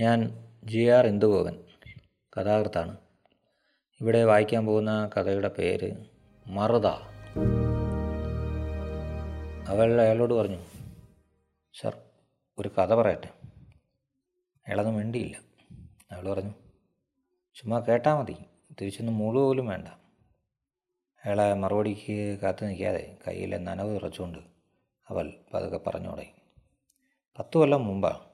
ഞാൻ G R Indugopan കഥാകൃത്താണ്. ഇവിടെ വായിക്കാൻ പോകുന്ന കഥയുടെ പേര് മറുത. അവൾ അയാളോട് പറഞ്ഞു സർ ഒരു കഥ പറയട്ടെ. അയാളൊന്നും വേണ്ടിയില്ല അയാൾ പറഞ്ഞു ചുമ്മാ കേട്ടാൽ മതി. തിരിച്ചൊന്നും മൂൾ പോലും വേണ്ട. അയാളെ മറുപടിക്ക് കാത്തു നിൽക്കാതെ കയ്യിലെ നനവ് തുറച്ചുകൊണ്ട് അവൾ പതുക്കെ പറഞ്ഞു തുടങ്ങി പത്ത് കൊല്ലം മുമ്പാണ്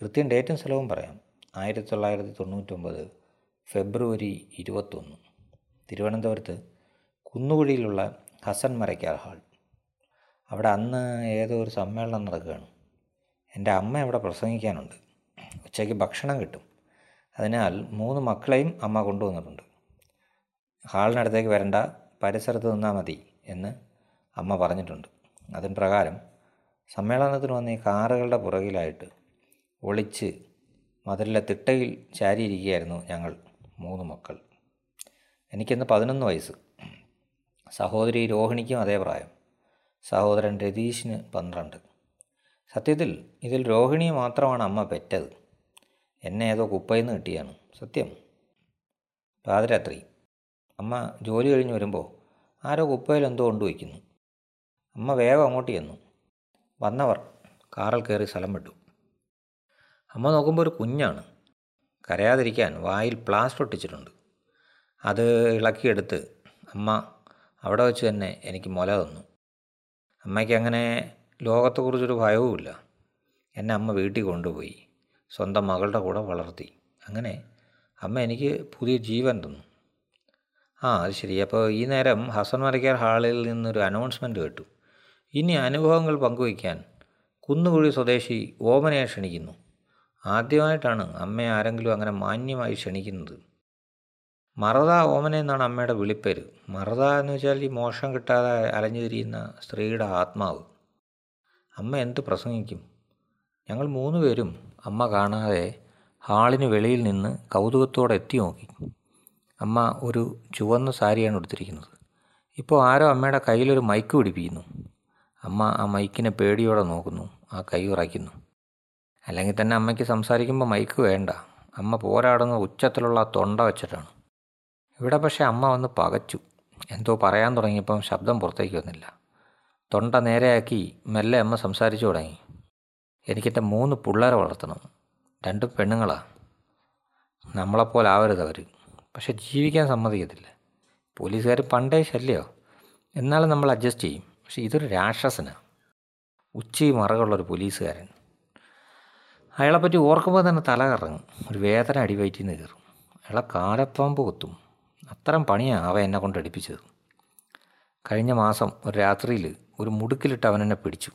കൃത്യം ഡേറ്റും സ്ഥലവും പറയാം. ആയിരത്തി തൊള്ളായിരത്തി തൊണ്ണൂറ്റൊമ്പത് ഫെബ്രുവരി ഇരുപത്തൊന്ന്. തിരുവനന്തപുരത്ത് കുന്നുകുഴിയിലുള്ള ഹസൻ മരയ്ക്കാർ ഹാൾ. അവിടെ അന്ന് ഏതോ ഒരു സമ്മേളനം നടക്കുകയാണ്. എന്റെ അമ്മ അവിടെ പ്രസംഗിക്കാനുണ്ട്. ഉച്ചയ്ക്ക് ഭക്ഷണം കിട്ടും. അതിനാൽ മൂന്ന് മക്കളെയും അമ്മ കൊണ്ടുവന്നിട്ടുണ്ട്. ഹാളിനടുത്തേക്ക് വരണ്ട പരിസരത്ത് നിന്നാൽ മതി എന്ന് അമ്മ പറഞ്ഞിട്ടുണ്ട്. അതിന് പ്രകാരം സമ്മേളനത്തിന് വന്ന ഈ കാറുകളുടെ പുറകിലായിട്ട് ഒളിച്ച് മതിലിലെ തിട്ടയിൽ ചാരിയിരിക്കുകയായിരുന്നു ഞങ്ങൾ മൂന്ന് മക്കൾ. എനിക്കിന്ന് പതിനൊന്ന് വയസ്സ്. സഹോദരി രോഹിണിക്കും അതേ പ്രായം. സഹോദരൻ രതീഷിന് പന്ത്രണ്ട്. സത്യത്തിൽ ഇതിൽ രോഹിണി മാത്രമാണ് അമ്മ പെറ്റത്. എന്നെ ഏതോ കുപ്പയിൽ നിന്ന് കിട്ടിയാണ്. സത്യം? പാതിരാത്രി. അമ്മ ജോലി കഴിഞ്ഞ് വരുമ്പോൾ ആരോ കുപ്പയിൽ എന്തോ കൊണ്ടുവയ്ക്കുന്നു. അമ്മ വേഗം അങ്ങോട്ട് ചെന്നു. വന്നവർ കാറിൽ കയറി സ്ഥലം വിട്ടു. അമ്മ നോക്കുമ്പോൾ ഒരു കുഞ്ഞാണ്. കരയാതിരിക്കാൻ വായിൽ പ്ലാസ്റ്റർ ഒട്ടിച്ചിട്ടുണ്ട്. അത് ഇളക്കിയെടുത്ത് അമ്മ അവിടെ വെച്ച് തന്നെ എനിക്ക് മുല തന്നു. അമ്മയ്ക്ക് അങ്ങനെ ലോകത്തെക്കുറിച്ചൊരു ഭയവുമില്ല. എന്നെ അമ്മ വീട്ടിൽ കൊണ്ടുപോയി. സ്വന്തം മകളുടെ കൂടെ വളർത്തി. അങ്ങനെ അമ്മ എനിക്ക് പുതിയ ജീവൻ തന്നു. ആ അത് ശരി. അപ്പോൾ ഈ നേരം ഹസൻ മരക്കാർ ഹാളിൽ നിന്നൊരു അനൗൺസ്മെന്റ് കേട്ടു. ഇനി അനുഭവങ്ങൾ പങ്കുവയ്ക്കാൻ കുന്നുകുഴി സ്വദേശി ഓമനയെ ക്ഷണിക്കുന്നു. ആദ്യമായിട്ടാണ് അമ്മയെ ആരെങ്കിലും അങ്ങനെ മാന്യമായി ക്ഷണിക്കുന്നത്. മറത ഓമന എന്നാണ് അമ്മയുടെ വിളിപ്പേര്. മറത എന്ന് വെച്ചാൽ ഈ മോഷം കിട്ടാതെ അലഞ്ഞു തിരിയുന്ന സ്ത്രീയുടെ ആത്മാവ്. അമ്മ എന്ത് പ്രസംഗിക്കും? ഞങ്ങൾ മൂന്ന് പേരും അമ്മ കാണാതെ ഹാളിന് വെളിയിൽ നിന്ന് കൗതുകത്തോടെ എത്തി നോക്കി. അമ്മ ഒരു ചുവന്ന സാരിയാണ് എടുത്തിരിക്കുന്നത് ഇപ്പോൾ ആരോ അമ്മയുടെ കയ്യിലൊരു മൈക്ക് പിടിപ്പിക്കുന്നു. അമ്മ ആ മൈക്കിനെ പേടിയോടെ നോക്കുന്നു. ആ കൈ ഉറയ്ക്കുന്നു. അല്ലെങ്കിൽ തന്നെ അമ്മയ്ക്ക് സംസാരിക്കുമ്പോൾ മൈക്ക് വേണ്ട. അമ്മ പോരാടുന്ന ഉച്ചത്തിലുള്ള തൊണ്ട വെച്ചിട്ടാണ്. ഇവിടെ പക്ഷേ അമ്മ വന്ന് പകച്ചു. എന്തോ പറയാൻ തുടങ്ങിയപ്പം ശബ്ദം പുറത്തേക്ക് വന്നില്ല. തൊണ്ട നേരെയാക്കി മെല്ലെ അമ്മ സംസാരിച്ചു തുടങ്ങി. എനിക്കെന്റെ മൂന്ന് പിള്ളേരെ വളർത്തണം. രണ്ടും പെണ്ണുങ്ങളാണ് നമ്മളെപ്പോലെ ആവരുത് അവർ പക്ഷെ ജീവിക്കാൻ സമ്മതിക്കത്തില്ല. പോലീസുകാർ പണ്ടേ ശല്യോ? എന്നാലും നമ്മൾ അഡ്ജസ്റ്റ് ചെയ്യും. പക്ഷെ ഇതൊരു രാക്ഷസനാണ് ഉച്ചയും മറകുള്ളൊരു പോലീസുകാരൻ. അയാളെപ്പറ്റി ഓർക്കുമ്പോൾ തന്നെ തല കറങ്ങും. ഒരു വേദന അടിവയറ്റിൽ നിന്ന് കയറും. അയാളെ കാലപ്പാമ്പ് കൊത്തും. അത്തരം പണിയാണ് അവ എന്നെ കൊണ്ട് അടിപ്പിച്ചത്. കഴിഞ്ഞ മാസം ഒരു രാത്രിയിൽ ഒരു മുടുക്കിലിട്ട് അവൻ എന്നെ പിടിച്ചു.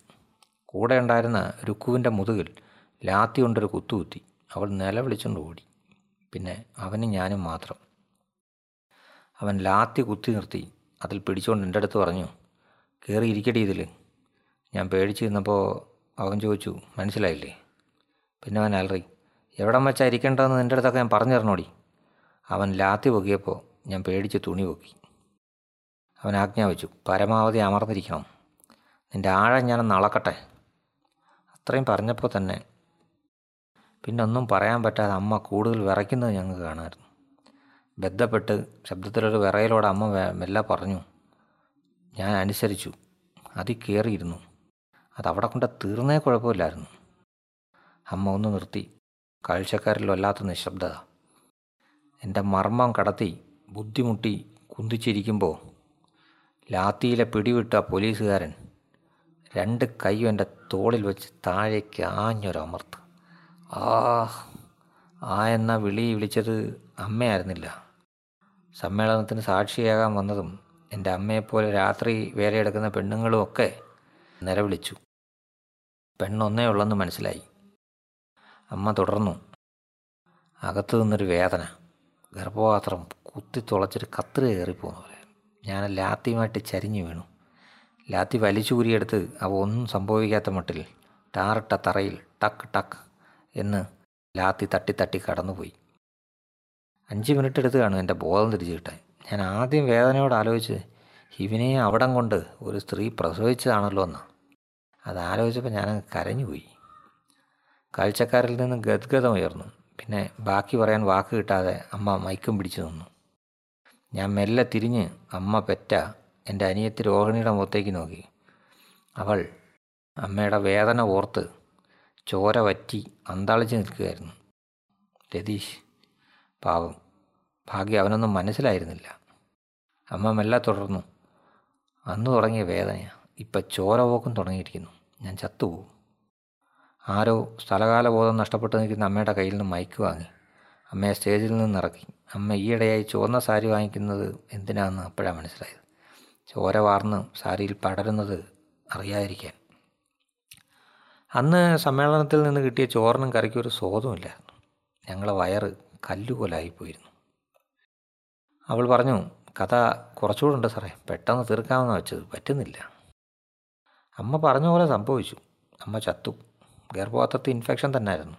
കൂടെ ഉണ്ടായിരുന്ന രുക്കുവിന്റെ മുതുകിൽ ലാത്തി കൊണ്ടൊരു കുത്തുകുത്തി. അവൾ നിലവിളിച്ചുകൊണ്ട് ഓടി. പിന്നെ അവനും ഞാനും മാത്രം. അവൻ ലാത്തി കുത്തി നിർത്തി. അതിൽ പിടിച്ചുകൊണ്ട് എന്റെ അടുത്ത് പറഞ്ഞു കയറി ഇരിക്കട്ടെ ഇതിൽ ഞാൻ പേടിച്ച് നിന്നപ്പോൾ അവൻ ചോദിച്ചു മനസ്സിലായില്ലേ? പിന്നെ അവൻ അലറി എവിടം വെച്ചാൽ ഇരിക്കേണ്ടതെന്ന് നിന്റെ അടുത്തൊക്കെ ഞാൻ പറഞ്ഞു തരണോടി അവൻ ലാത്തി പൊക്കിയപ്പോൾ ഞാൻ പേടിച്ച് തുണി പൊക്കി. അവൻ ആജ്ഞാപിച്ചു പരമാവധി അമർന്നിരിക്കണം. നിന്റെ ആഴം ഞാനൊന്ന് അളക്കട്ടെ. അത്രയും പറഞ്ഞപ്പോൾ തന്നെ പിന്നെ ഒന്നും പറയാൻ പറ്റാതെ അമ്മ കൂടുതൽ വിറയ്ക്കുന്നത് ഞങ്ങൾക്ക് കാണാമായിരുന്നു. ബന്ധപ്പെട്ട് ശബ്ദത്തിലൊരു വിറയിലൂടെ അമ്മ മെല്ലെ പറഞ്ഞു ഞാൻ അനുസരിച്ചു അതിൽ കയറിയിരുന്നു. അതവിടെ കൊണ്ട് തീർന്നേ കുഴപ്പമില്ലായിരുന്നു. അമ്മ ഒന്ന് നിർത്തി. കാഴ്ചക്കാരിൽ വല്ലാത്ത നിശബ്ദത. എന്റെ മർമ്മം കടത്തി ബുദ്ധിമുട്ടി കുന്തിച്ചിരിക്കുമ്പോൾ ലാത്തിയിലെ പിടിവിട്ട പോലീസുകാരൻ രണ്ട് കൈയും എന്റെ തോളിൽ വെച്ച് താഴേക്ക് ആഞ്ഞൊരമർത്ത്. ആ ആ എന്ന വിളി വിളിച്ചത് അമ്മയായിരുന്നില്ല. സമ്മേളനത്തിന് സാക്ഷിയാകാൻ വന്നതും എന്റെ അമ്മയെപ്പോലെ രാത്രി വേലയെടുക്കുന്ന പെണ്ണുങ്ങളും ഒക്കെ നിലവിളിച്ചു പെണ്ണൊന്നേ ഉള്ളെന്ന് മനസ്സിലായി. അമ്മ തുടർന്നു. അകത്തു നിന്നൊരു വേദന. ഗർഭപാത്രം കുത്തി തുളച്ചൊരു കത്തിരി കയറിപ്പോകുന്ന പോലെ ഞാൻ ലാത്തിയുമായിട്ട് ചരിഞ്ഞു വീണു. ലാത്തി വലിച്ചൂരിയെടുത്ത് അവ ഒന്നും സംഭവിക്കാത്ത മട്ടിൽ ടാറിട്ട തറയിൽ ടക്ക് ടക്ക് എന്ന് ലാത്തി തട്ടി തട്ടി കടന്നുപോയി. അഞ്ച് മിനിറ്റ് എടുത്ത് കാണും എന്റെ ബോധം തിരിച്ചു കിട്ടാൻ. ഞാൻ ആദ്യം വേദനയോട് ആലോചിച്ച് ഇവനെ അവിടം കൊണ്ട് ഒരു സ്ത്രീ പ്രസവിച്ചതാണല്ലോ എന്ന്. അത് ആലോചിച്ചപ്പോൾ ഞാൻ കരഞ്ഞുപോയി. കാഴ്ചക്കാരിൽ നിന്ന് ഗദ്ഗതം ഉയർന്നു പിന്നെ ബാക്കി പറയാൻ വാക്ക് കിട്ടാതെ അമ്മ മൈക്കും പിടിച്ചു നിന്നു. ഞാൻ മെല്ലെ തിരിഞ്ഞ് അമ്മ പെറ്റ എന്റെ അനിയത്തി രോഹിണിയുടെ മുഖത്തേക്ക് നോക്കി. അവൾ അമ്മയുടെ വേദന ഓർത്ത് ചോര വറ്റി അന്താളിച്ച് നിൽക്കുകയായിരുന്നു. രതീഷ് പാവം. ഭാഗ്യം അവനൊന്നും മനസ്സിലായിരുന്നില്ല. അമ്മ മെല്ലെ തുടർന്നു. അന്ന് തുടങ്ങിയ വേദനയാണ് ഇപ്പം ചോര പോക്കും തുടങ്ങിയിരിക്കുന്നു. ഞാൻ ചത്തുപോകും. ആരോ സ്ഥലകാല ബോധം നഷ്ടപ്പെട്ട് നിൽക്കുന്ന അമ്മയുടെ കയ്യിൽ നിന്ന് മൈക്ക് വാങ്ങി. അമ്മയെ സ്റ്റേജിൽ നിന്ന് ഇറക്കി. അമ്മ ഈയിടെയായി ചുവന്ന സാരി വാങ്ങിക്കുന്നത് എന്തിനാണെന്ന് അപ്പോഴാണ് മനസ്സിലായത്. ചോര വാർന്ന് സാരിയിൽ പടരുന്നത് അറിയാതിരിക്കാൻ. അന്ന് സമ്മേളനത്തിൽ നിന്ന് കിട്ടിയ ചോറിനും കറിക്കും ഒരു സ്വാദുമില്ലായിരുന്നു. ഞങ്ങളെ വയറ് കല്ലുപോലായിപ്പോയിരുന്നു അവൾ പറഞ്ഞു കഥ കുറച്ചുകൂടെ ഉണ്ട് സാറേ. പെട്ടെന്ന് തീർക്കാമെന്ന് വെച്ചത്. പറ്റുന്നില്ല. അമ്മ പറഞ്ഞ പോലെ സംഭവിച്ചു. അമ്മ ചത്തു. ഗർഭപാത്രത്തിൽ ഇൻഫെക്ഷൻ തന്നെ ആയിരുന്നു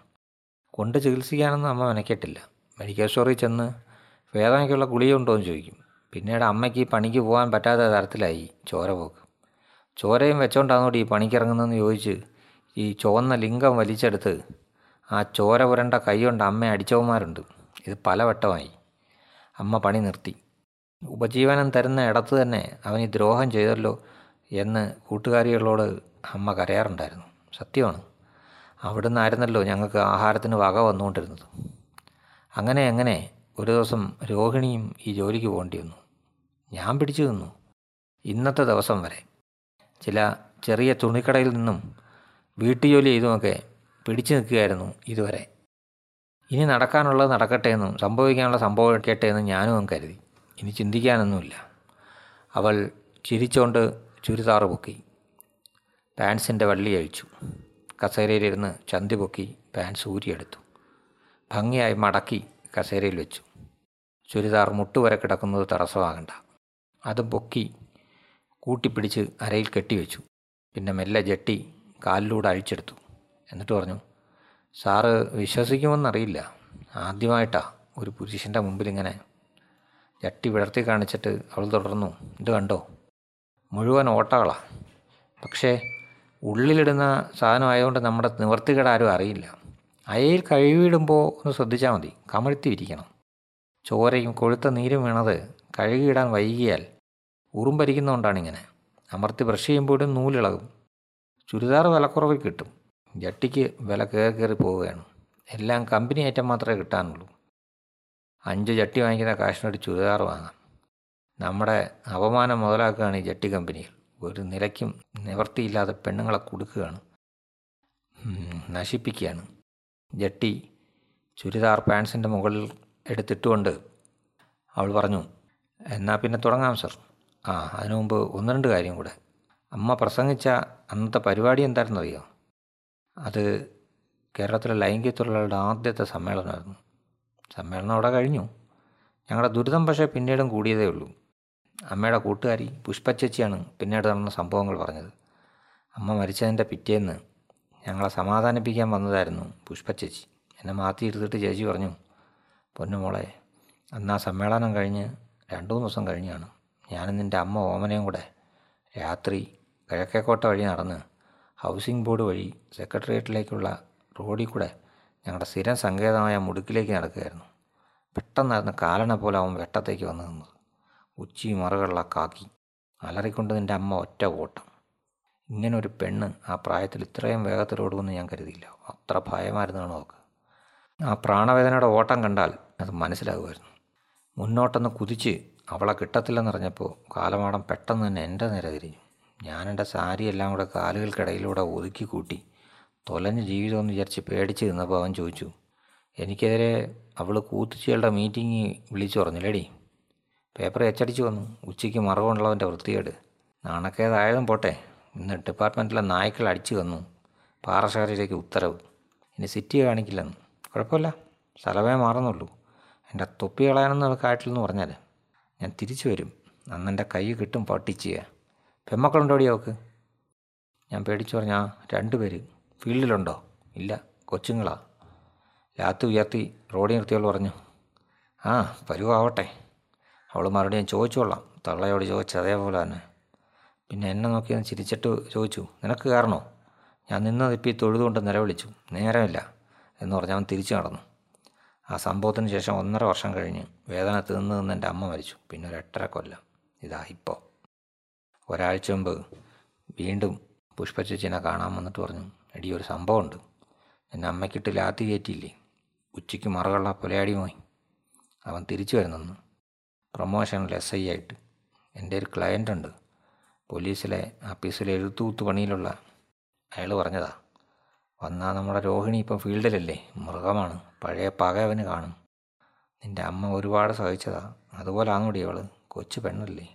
കൊണ്ട് ചികിത്സിക്കാനൊന്നും അമ്മ മെനക്കെട്ടില്ല. മെഡിക്കൽ സ്റ്റോറിൽ ചെന്ന് വേദനയ്ക്കുള്ള ഗുളിക ഉണ്ടോ എന്ന് ചോദിക്കും. പിന്നീട് അമ്മയ്ക്ക് ഈ പണിക്ക് പോകാൻ പറ്റാത്ത തരത്തിലായി ചോര പോക്ക്. ചോരയും വെച്ചോണ്ടാന്നോട് ഈ പണിക്കിറങ്ങുന്നതെന്ന് ചോദിച്ച് ഈ ചുവന്ന ലിംഗം വലിച്ചെടുത്ത് ആ ചോര പുരണ്ട കൈ കൊണ്ട് അമ്മയെ അടിച്ചവന്മാരുണ്ട്. ഇത് പലവട്ടമായി. അമ്മ പണി നിർത്തി. ഉപജീവനം തരുന്ന ഇടത്ത് തന്നെ അവൻ ഈ ദ്രോഹം ചെയ്തല്ലോ എന്ന് കൂട്ടുകാരികളോട് അമ്മ കരയാറുണ്ടായിരുന്നു. സത്യമാണ്. അവിടുന്ന് ആയിരുന്നല്ലോ ഞങ്ങൾക്ക് ആഹാരത്തിന് വക വന്നുകൊണ്ടിരുന്നത്. അങ്ങനെ അങ്ങനെ ഒരു ദിവസം രോഹിണിയും ഈ ജോലിക്ക് പോകേണ്ടി വന്നു. ഞാൻ പിടിച്ചു നിന്നു ഇന്നത്തെ ദിവസം വരെ. ചില ചെറിയ തുണിക്കടയിൽ നിന്നും വീട്ടു ജോലി ചെയ്തുമൊക്കെ പിടിച്ചു നിൽക്കുകയായിരുന്നു ഇതുവരെ. ഇനി നടക്കാനുള്ളത് നടക്കട്ടെ എന്നും സംഭവിക്കാനുള്ള സംഭവിക്കട്ടെ എന്നും ഞാനും കരുതി. ഇനി ചിന്തിക്കാനൊന്നുമില്ല. അവൾ ചിരിച്ചുകൊണ്ട് ചുരിദാറ് പൊക്കി. പാൻസിന്റെ വള്ളി അഴിച്ചു. കസേരയിലിരുന്ന് ചന്തി പൊക്കി പാൻസ് ഊരിയെടുത്തു. ഭംഗിയായി മടക്കി കസേരയിൽ വെച്ചു. ചുരിദാർ മുട്ടുവരെ കിടക്കുന്നത് തടസ്സമാകണ്ട. അത് പൊക്കി കൂട്ടിപ്പിടിച്ച് അരയിൽ കെട്ടിവെച്ചു. പിന്നെ മെല്ലെ ജെട്ടി കാലിലൂടെ അഴിച്ചെടുത്തു. എന്നിട്ട് പറഞ്ഞു സാറ് വിശ്വസിക്കുമെന്നറിയില്ല. ആദ്യമായിട്ടാ ഒരു പുരുഷന്റെ മുമ്പിൽ ഇങ്ങനെ ജട്ടി വിടർത്തി കാണിച്ചിട്ട് അവൾ തുടർന്നു. ഇത് കണ്ടോ? മുഴുവൻ ഓട്ടകളാണ് പക്ഷേ ഉള്ളിലിടുന്ന സാധനമായതുകൊണ്ട് നമ്മുടെ നിവർത്തികേട് ആരും അറിയില്ല. അയയിൽ കഴുകിയിടുമ്പോൾ ഒന്ന് ശ്രദ്ധിച്ചാൽ മതി. കമഴ്ത്തി വിരിക്കണം ചോരയും കൊഴുത്ത നീരും വീണത് കഴുകിയിടാൻ വൈകിയാൽ ഉറുമ്പരിക്കുന്നതുകൊണ്ടാണ് ഇങ്ങനെ അമർത്തി ബ്രഷ് ചെയ്യുമ്പോഴും നൂലിളകും. ചുരിദാർ വിലക്കുറവ് കിട്ടും. ജട്ടിക്ക് വില കയറി കയറി പോവുകയാണ്. എല്ലാം കമ്പനി ഐറ്റം മാത്രമേ കിട്ടാനുള്ളൂ. അഞ്ച് ജട്ടി വാങ്ങിക്കുന്ന കാശിനൊരു ചുരിദാർ വാങ്ങാം. നമ്മുടെ അപമാനം മുതലാക്കുകയാണ് ഈ ജട്ടി കമ്പനികൾ. ഒരു നിലയ്ക്കും നിവർത്തിയില്ലാതെ പെണ്ണുങ്ങളെ കൊടുക്കുകയാണ്. നശിപ്പിക്കുകയാണ്. ജട്ടി ചുരിദാർ പാൻസിന്റെ മുകളിൽ എടുത്തിട്ടുകൊണ്ട് അവൾ പറഞ്ഞു എന്നാൽ പിന്നെ തുടങ്ങാം സർ. ആ അതിനു മുമ്പ് ഒന്ന് രണ്ട് കാര്യം കൂടെ. അമ്മ പ്രസംഗിച്ച അന്നത്തെ പരിപാടി എന്തായിരുന്നറിയോ? അത് കേരളത്തിലെ ലൈംഗിക തൊഴിലാളികളുടെ ആദ്യത്തെ സമ്മേളനമായിരുന്നു. സമ്മേളനം അവിടെ കഴിഞ്ഞു. ഞങ്ങളുടെ ദുരിതം പക്ഷേ പിന്നീടും കൂടിയതേ ഉള്ളൂ. അമ്മയുടെ കൂട്ടുകാരി പുഷ്പച്ചേച്ചിയാണ് പിന്നീട് നടന്ന സംഭവങ്ങൾ പറഞ്ഞത്. അമ്മ മരിച്ചതിന്റെ പിറ്റേന്ന് ഞങ്ങളെ സമാധാനിപ്പിക്കാൻ വന്നതായിരുന്നു പുഷ്പച്ചേച്ചി എന്നെ മാറ്റി എടുത്തിട്ട് ചേച്ചി പറഞ്ഞു പൊന്നുമോളെ അന്ന് ആ സമ്മേളനം കഴിഞ്ഞ് രണ്ടു മൂന്ന് ദിവസം കഴിഞ്ഞാണ് ഞാനും നിന്റെ അമ്മ ഓമനയും കൂടെ രാത്രി കിഴക്കേക്കോട്ട വഴി നടന്ന് ഹൗസിംഗ് ബോർഡ് വഴി സെക്രട്ടേറിയറ്റിലേക്കുള്ള റോഡിൽ കൂടെ ഞങ്ങളുടെ സ്ഥിരം സങ്കേതമായ മുടുക്കിലേക്ക് നടക്കുകയായിരുന്നു. പെട്ടെന്നായിരുന്നു കാലണ പോലെ അവൻ വെട്ടത്തേക്ക് വന്നു നിന്നത്. ഉച്ചി മറുകളുള്ള കാക്കി അലറിക്കൊണ്ട് നിന്റെ അമ്മ ഒറ്റ ഓട്ടം ഇങ്ങനെ ഒരു പെണ്ണ് ആ പ്രായത്തിൽ ഇത്രയും വേഗത്തിലോടുമെന്ന് ഞാൻ കരുതിയില്ല. അത്ര ഭയമായിരുന്നാണ് നോക്ക് ആ പ്രാണവേദനയുടെ ഓട്ടം കണ്ടാൽ അത് മനസ്സിലാകുമായിരുന്നു. മുന്നോട്ടൊന്ന് കുതിച്ച് അവളെ കിട്ടത്തില്ലെന്നറിഞ്ഞപ്പോൾ കാലമാടം പെട്ടെന്ന് തന്നെ എന്റെ നേരെ തിരിഞ്ഞു. ഞാൻ എന്റെ സാരി എല്ലാം കൂടെ കാലുകൾക്കിടയിലൂടെ ഒതുക്കി കൂട്ടി തൊലഞ്ഞ് ജീവിതമെന്ന് വിചാരിച്ച് പേടിച്ച് നിന്നപ്പോൾ അവൻ ചോദിച്ചു എനിക്കെതിരെ അവൾ കൂത്തുച്ചികളുടെ മീറ്റിംഗ് വിളിച്ചു പറഞ്ഞില്ലേടി? പേപ്പർ എച്ചടിച്ചു വന്നു. ഉച്ചയ്ക്ക് മറവുള്ളവന്റെ വൃത്തികേട്. നാണക്കേതായതും പോട്ടെ. ഇന്ന് ഡിപ്പാർട്ട്മെന്റിലെ നായ്ക്കൾ അടിച്ചു വന്നു. പാറശാലയിലേക്ക് ഉത്തരവ്. ഇനി സിറ്റി കാണിക്കില്ലെന്ന്. കുഴപ്പമില്ല. സ്ഥലമേ മാറുന്നുള്ളൂ. എന്റെ തൊപ്പി കളയാനൊന്നും കാട്ടിലെന്ന് പറഞ്ഞാൽ ഞാൻ തിരിച്ചു വരും. അന്ന് എന്റെ കൈ കിട്ടും പട്ടിച്ചിയ. പെമ്മക്കളുണ്ടോടി അവക്ക്? ഞാൻ പേടിച്ചു രണ്ട് രണ്ടുപേര് ഫീൽഡിലുണ്ടോ? ഇല്ല. കൊച്ചുങ്ങളാ. ലാത്തു ഉയർത്തി റോഡിൽ നിർത്തിയവൾ പറഞ്ഞു ആ പരുവാവട്ടെ അവൾ മറുപടി ഞാൻ ചോദിച്ചോളാം തള്ളയോട് ചോദിച്ചു അതേപോലെ തന്നെ പിന്നെ എന്നെ നോക്കി ഞാൻ ചിരിച്ചിട്ട് ചോദിച്ചു നിനക്ക് കാരണോ? ഞാൻ നിന്നത് ഇപ്പോൾ ഈ തൊഴുതുകൊണ്ട് നിലവിളിച്ചു നേരമില്ല എന്ന് പറഞ്ഞ് അവൻ തിരിച്ചു നടന്നു. ആ സംഭവത്തിന് ശേഷം ഒന്നര വർഷം കഴിഞ്ഞ് വേദന തീർന്നു നിന്ന് എന്റെ അമ്മ മരിച്ചു. പിന്നെ ഒരു എട്ടര കൊല്ലം. ഇതാ ഇപ്പോൾ ഒരാഴ്ച മുമ്പ് വീണ്ടും പുഷ്പച്ചേച്ചിനെ കാണാൻ വന്നിട്ട് പറഞ്ഞു എടി ഒരു സംഭവമുണ്ട്. എന്റെ അമ്മയ്ക്കിട്ട് ലാത്തി കയറ്റിയില്ലേ? ഉച്ചയ്ക്ക് മറുകള്ള പുലയാടി പോയി അവൻ തിരിച്ചു വരുന്നെന്ന് പ്രൊമോഷനിൽ എസ് ഐ ആയിട്ട് എന്റെ ഒരു ക്ലയന്റ് ഉണ്ട് പോലീസിലെ ആഫീസിലെ എഴുത്തൂത്ത് പണിയിലുള്ള അയാൾ പറഞ്ഞതാ വന്നാൽ നമ്മുടെ രോഹിണി ഇപ്പം ഫീൽഡിലല്ലേ മൃഗമാണ് പഴയ പക അവന് കാണും. നിന്റെ അമ്മ ഒരുപാട് സഹിച്ചതാ അതുപോലെ ആണോടി അവൾ കൊച്ചു പെണ്ണല്ലേ.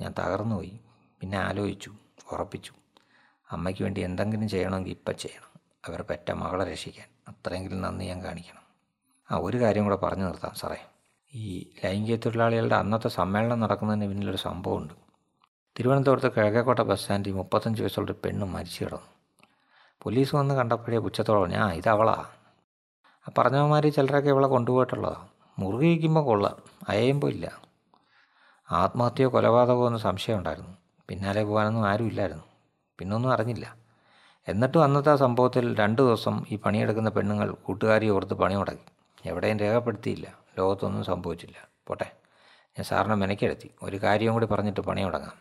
ഞാൻ തകർന്നുപോയി പിന്നെ ആലോചിച്ചു ഉറപ്പിച്ചു അമ്മയ്ക്ക് വേണ്ടി എന്തെങ്കിലും ചെയ്യണമെങ്കിൽ ഇപ്പം ചെയ്യണം അവർ പെറ്റ മകളെ രക്ഷിക്കാൻ അത്രയെങ്കിലും നന്ദി ഞാൻ കാണിക്കണം. ആ ഒരു കാര്യം കൂടെ പറഞ്ഞു നിർത്താം സാറേ. ഈ ലൈംഗിക തൊഴിലാളികളുടെ അന്നത്തെ സമ്മേളനം നടക്കുന്നതിന് പിന്നിലൊരു സംഭവമുണ്ട്. തിരുവനന്തപുരത്ത് കിഴക്കേക്കോട്ട ബസ് സ്റ്റാൻഡിൽ മുപ്പത്തഞ്ച് വയസ്സുള്ള ഒരു പെണ്ണ് മരിച്ചു കിടന്നു. പോലീസ് വന്ന് കണ്ടപ്പോഴേ പുച്ഛത്തോളം ഞാൻ ഇതവളാ ആ പറഞ്ഞവന്മാർ ചിലരൊക്കെ ഇവളെ കൊണ്ടുപോയിട്ടുള്ളതാണ് വയ്ക്കുമ്പോൾ കൊള്ളാം അയയുമ്പോൾ ഇല്ല. ആത്മഹത്യയോ കൊലപാതകമോ എന്ന് സംശയം ഉണ്ടായിരുന്നു. പിന്നാലെ പോകാനൊന്നും ആരും ഇല്ലായിരുന്നു. പിന്നൊന്നും അറിഞ്ഞില്ല. എന്നിട്ടും അന്നത്തെ ആ സംഭവത്തിൽ രണ്ട് ദിവസം ഈ പണിയെടുക്കുന്ന പെണ്ണുങ്ങൾ കൂട്ടുകാരി ഓർത്ത് പണി മുടക്കി. എവിടെയും രേഖപ്പെടുത്തിയില്ല. ലോകത്തൊന്നും സംഭവിച്ചില്ല. പോട്ടെ. ഞാൻ സാറിനെ മെനക്കെടുത്തി. ഒരു കാര്യം കൂടി പറഞ്ഞിട്ട് പണി തുടങ്ങാം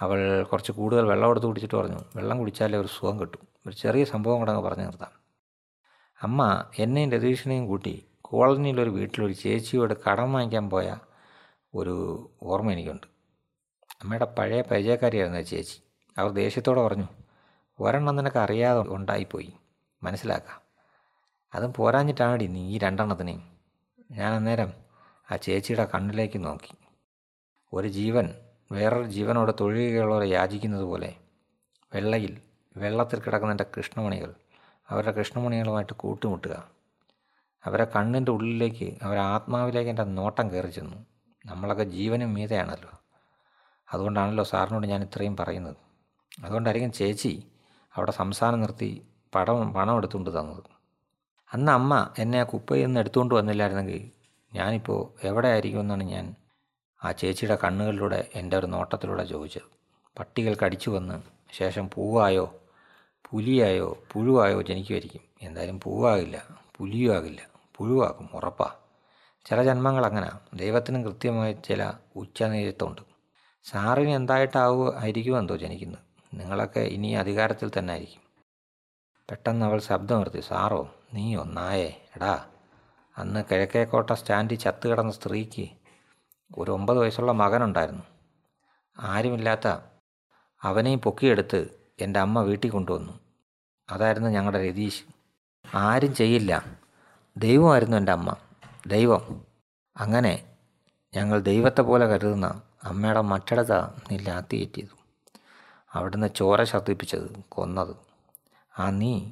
അവൾ കുറച്ച് കൂടുതൽ വെള്ളം എടുത്ത് കുടിച്ചിട്ട് പറഞ്ഞു. വെള്ളം കുടിച്ചാലേ ഒരു സുഖം കിട്ടും. ഒരു ചെറിയ സംഭവം കൂടെ അങ്ങ് പറഞ്ഞു നിർത്താം. അമ്മ എന്നെയും രതീഷിനെയും കൂട്ടി കോളനിയിലൊരു വീട്ടിലൊരു ചേച്ചിയോട് കടം വാങ്ങിക്കാൻ പോയ ഒരു ഓർമ്മ എനിക്കുണ്ട്. അമ്മയുടെ പഴയ പരിചയക്കാരിയായിരുന്നു ആ ചേച്ചി. അവർ ദേഷ്യത്തോടെ പറഞ്ഞു ഒരെണ്ണം നിനക്ക് അറിയാതെ ഉണ്ടായിപ്പോയി. മനസ്സിലാക്കാം. അതും പോരാഞ്ഞിട്ടാണ് നീ ഈ രണ്ടെണ്ണത്തിനെയും. ഞാൻ അന്നേരം ആ ചേച്ചിയുടെ കണ്ണിലേക്ക് നോക്കി. ഒരു ജീവൻ വേറൊരു ജീവനോട് തൊഴിലുകളോടെ യാചിക്കുന്നത് പോലെ വെള്ളയിൽ വെള്ളത്തിൽ കിടക്കുന്ന എന്റെ കൃഷ്ണമണികൾ അവരുടെ കൃഷ്ണമണികളുമായിട്ട് കൂട്ടുമുട്ടുക. അവരെ കണ്ണിന്റെ ഉള്ളിലേക്ക് അവരെ ആത്മാവിലേക്ക് എന്റെ നോട്ടം കയറി ചെന്നു. നമ്മളൊക്കെ ജീവനും മീതയാണല്ലോ. അതുകൊണ്ടാണല്ലോ സാറിനോട് ഞാൻ ഇത്രയും പറയുന്നത്. അതുകൊണ്ടായിരിക്കും ചേച്ചി അവിടെ സംസാരം നിർത്തി പടം പണം എടുത്തുകൊണ്ട് തന്നത്. അന്ന് അമ്മ എന്നെ ആ കുപ്പയിൽ നിന്ന് എടുത്തുകൊണ്ട് വന്നില്ലായിരുന്നെങ്കിൽ ഞാനിപ്പോൾ എവിടെ ഞാൻ ആ ചേച്ചിയുടെ കണ്ണുകളിലൂടെ എന്റെ ഒരു നോട്ടത്തിലൂടെ ചോദിച്ചത്. പട്ടികൾ കടിച്ചു വന്ന് ശേഷം പൂവായോ പുലിയായോ പുഴുവായോ ജനിക്കുമായിരിക്കും. എന്തായാലും പൂവാകില്ല പുലിയും ആകില്ല പുഴുവാകും ഉറപ്പാ. ചില ജന്മങ്ങൾ അങ്ങനെ. ദൈവത്തിനും കൃത്യമായ ചില ഉച്ചനേരത്തുണ്ട് സാറിന് എന്തായിട്ടാവുക ആയിരിക്കുമെന്തോ ജനിക്കുന്നത്. നിങ്ങളൊക്കെ ഇനി അധികാരത്തിൽ തന്നെ ആയിരിക്കും പെട്ടെന്ന് അവൾ ശബ്ദം നിർത്തി സാറോ നീയോ ഒന്നായേ എടാ അന്ന് കിഴക്കേക്കോട്ട സ്റ്റാൻഡിൽ ചത്തു കിടന്ന സ്ത്രീക്ക് ഒരു ഒമ്പത് വയസ്സുള്ള മകനുണ്ടായിരുന്നു. ആരുമില്ലാത്ത അവനെയും പൊക്കിയെടുത്ത് എന്റെ അമ്മ വീട്ടിൽ കൊണ്ടുവന്നു. അതായിരുന്നു ഞങ്ങളുടെ രതീഷ്. ആരും ചെയ്യില്ല. ദൈവമായിരുന്നു എന്റെ അമ്മ. ദൈവം. അങ്ങനെ ഞങ്ങൾ ദൈവത്തെ പോലെ കരുതുന്ന അമ്മയുടെ മറ്റടത്ത നീ ലാത്തിയേറ്റിയത് അവിടുന്ന് ചോര ശർദ്ദിപ്പിച്ചത് കൊന്നത്. ആ നീ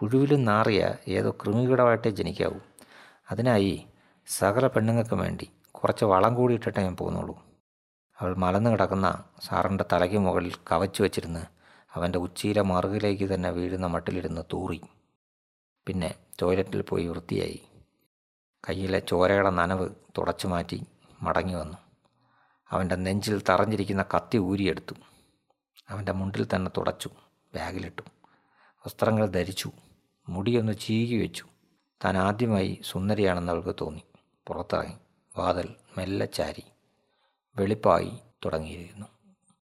പുഴുവിലും നാറിയ ഏതോ കൃമികീടമായിട്ടേ ജനിക്കാവൂ. അതിനായി സകല പെണ്ണുങ്ങൾക്ക് വേണ്ടി കുറച്ച് വളം കൂടി ഇട്ടിട്ടേ ഞാൻ പോകുന്നുള്ളൂ. അവൾ മലന്ന് കിടക്കുന്ന സാറിന്റെ തലയ്ക്ക് മുകളിൽ കവച്ചു വച്ചിരുന്ന് അവന്റെ ഉച്ചയിലെ മറുകിലേക്ക് തന്നെ വീഴുന്ന മട്ടിലിരുന്ന് തൂറി. പിന്നെ ടോയ്ലറ്റിൽ പോയി വൃത്തിയായി കയ്യിലെ ചോരയുടെ നനവ് തുടച്ചു മാറ്റി മടങ്ങി വന്നു. അവന്റെ നെഞ്ചിൽ തറഞ്ഞിരിക്കുന്ന കത്തി ഊരിയെടുത്തു. അവന്റെ മുണ്ടിൽ തന്നെ തുടച്ചു ബാഗിലിട്ടു. വസ്ത്രങ്ങൾ ധരിച്ചു. മുടിയൊന്ന് ചീകി വെച്ചു. താൻ ആദ്യമായി സുന്ദരിയാണെന്ന് അവൾക്ക് തോന്നി. പുറത്തിറങ്ങി. വാതിൽ മെല്ലെ ചാരി. വെളിപ്പായി തുടങ്ങിയിരുന്നു.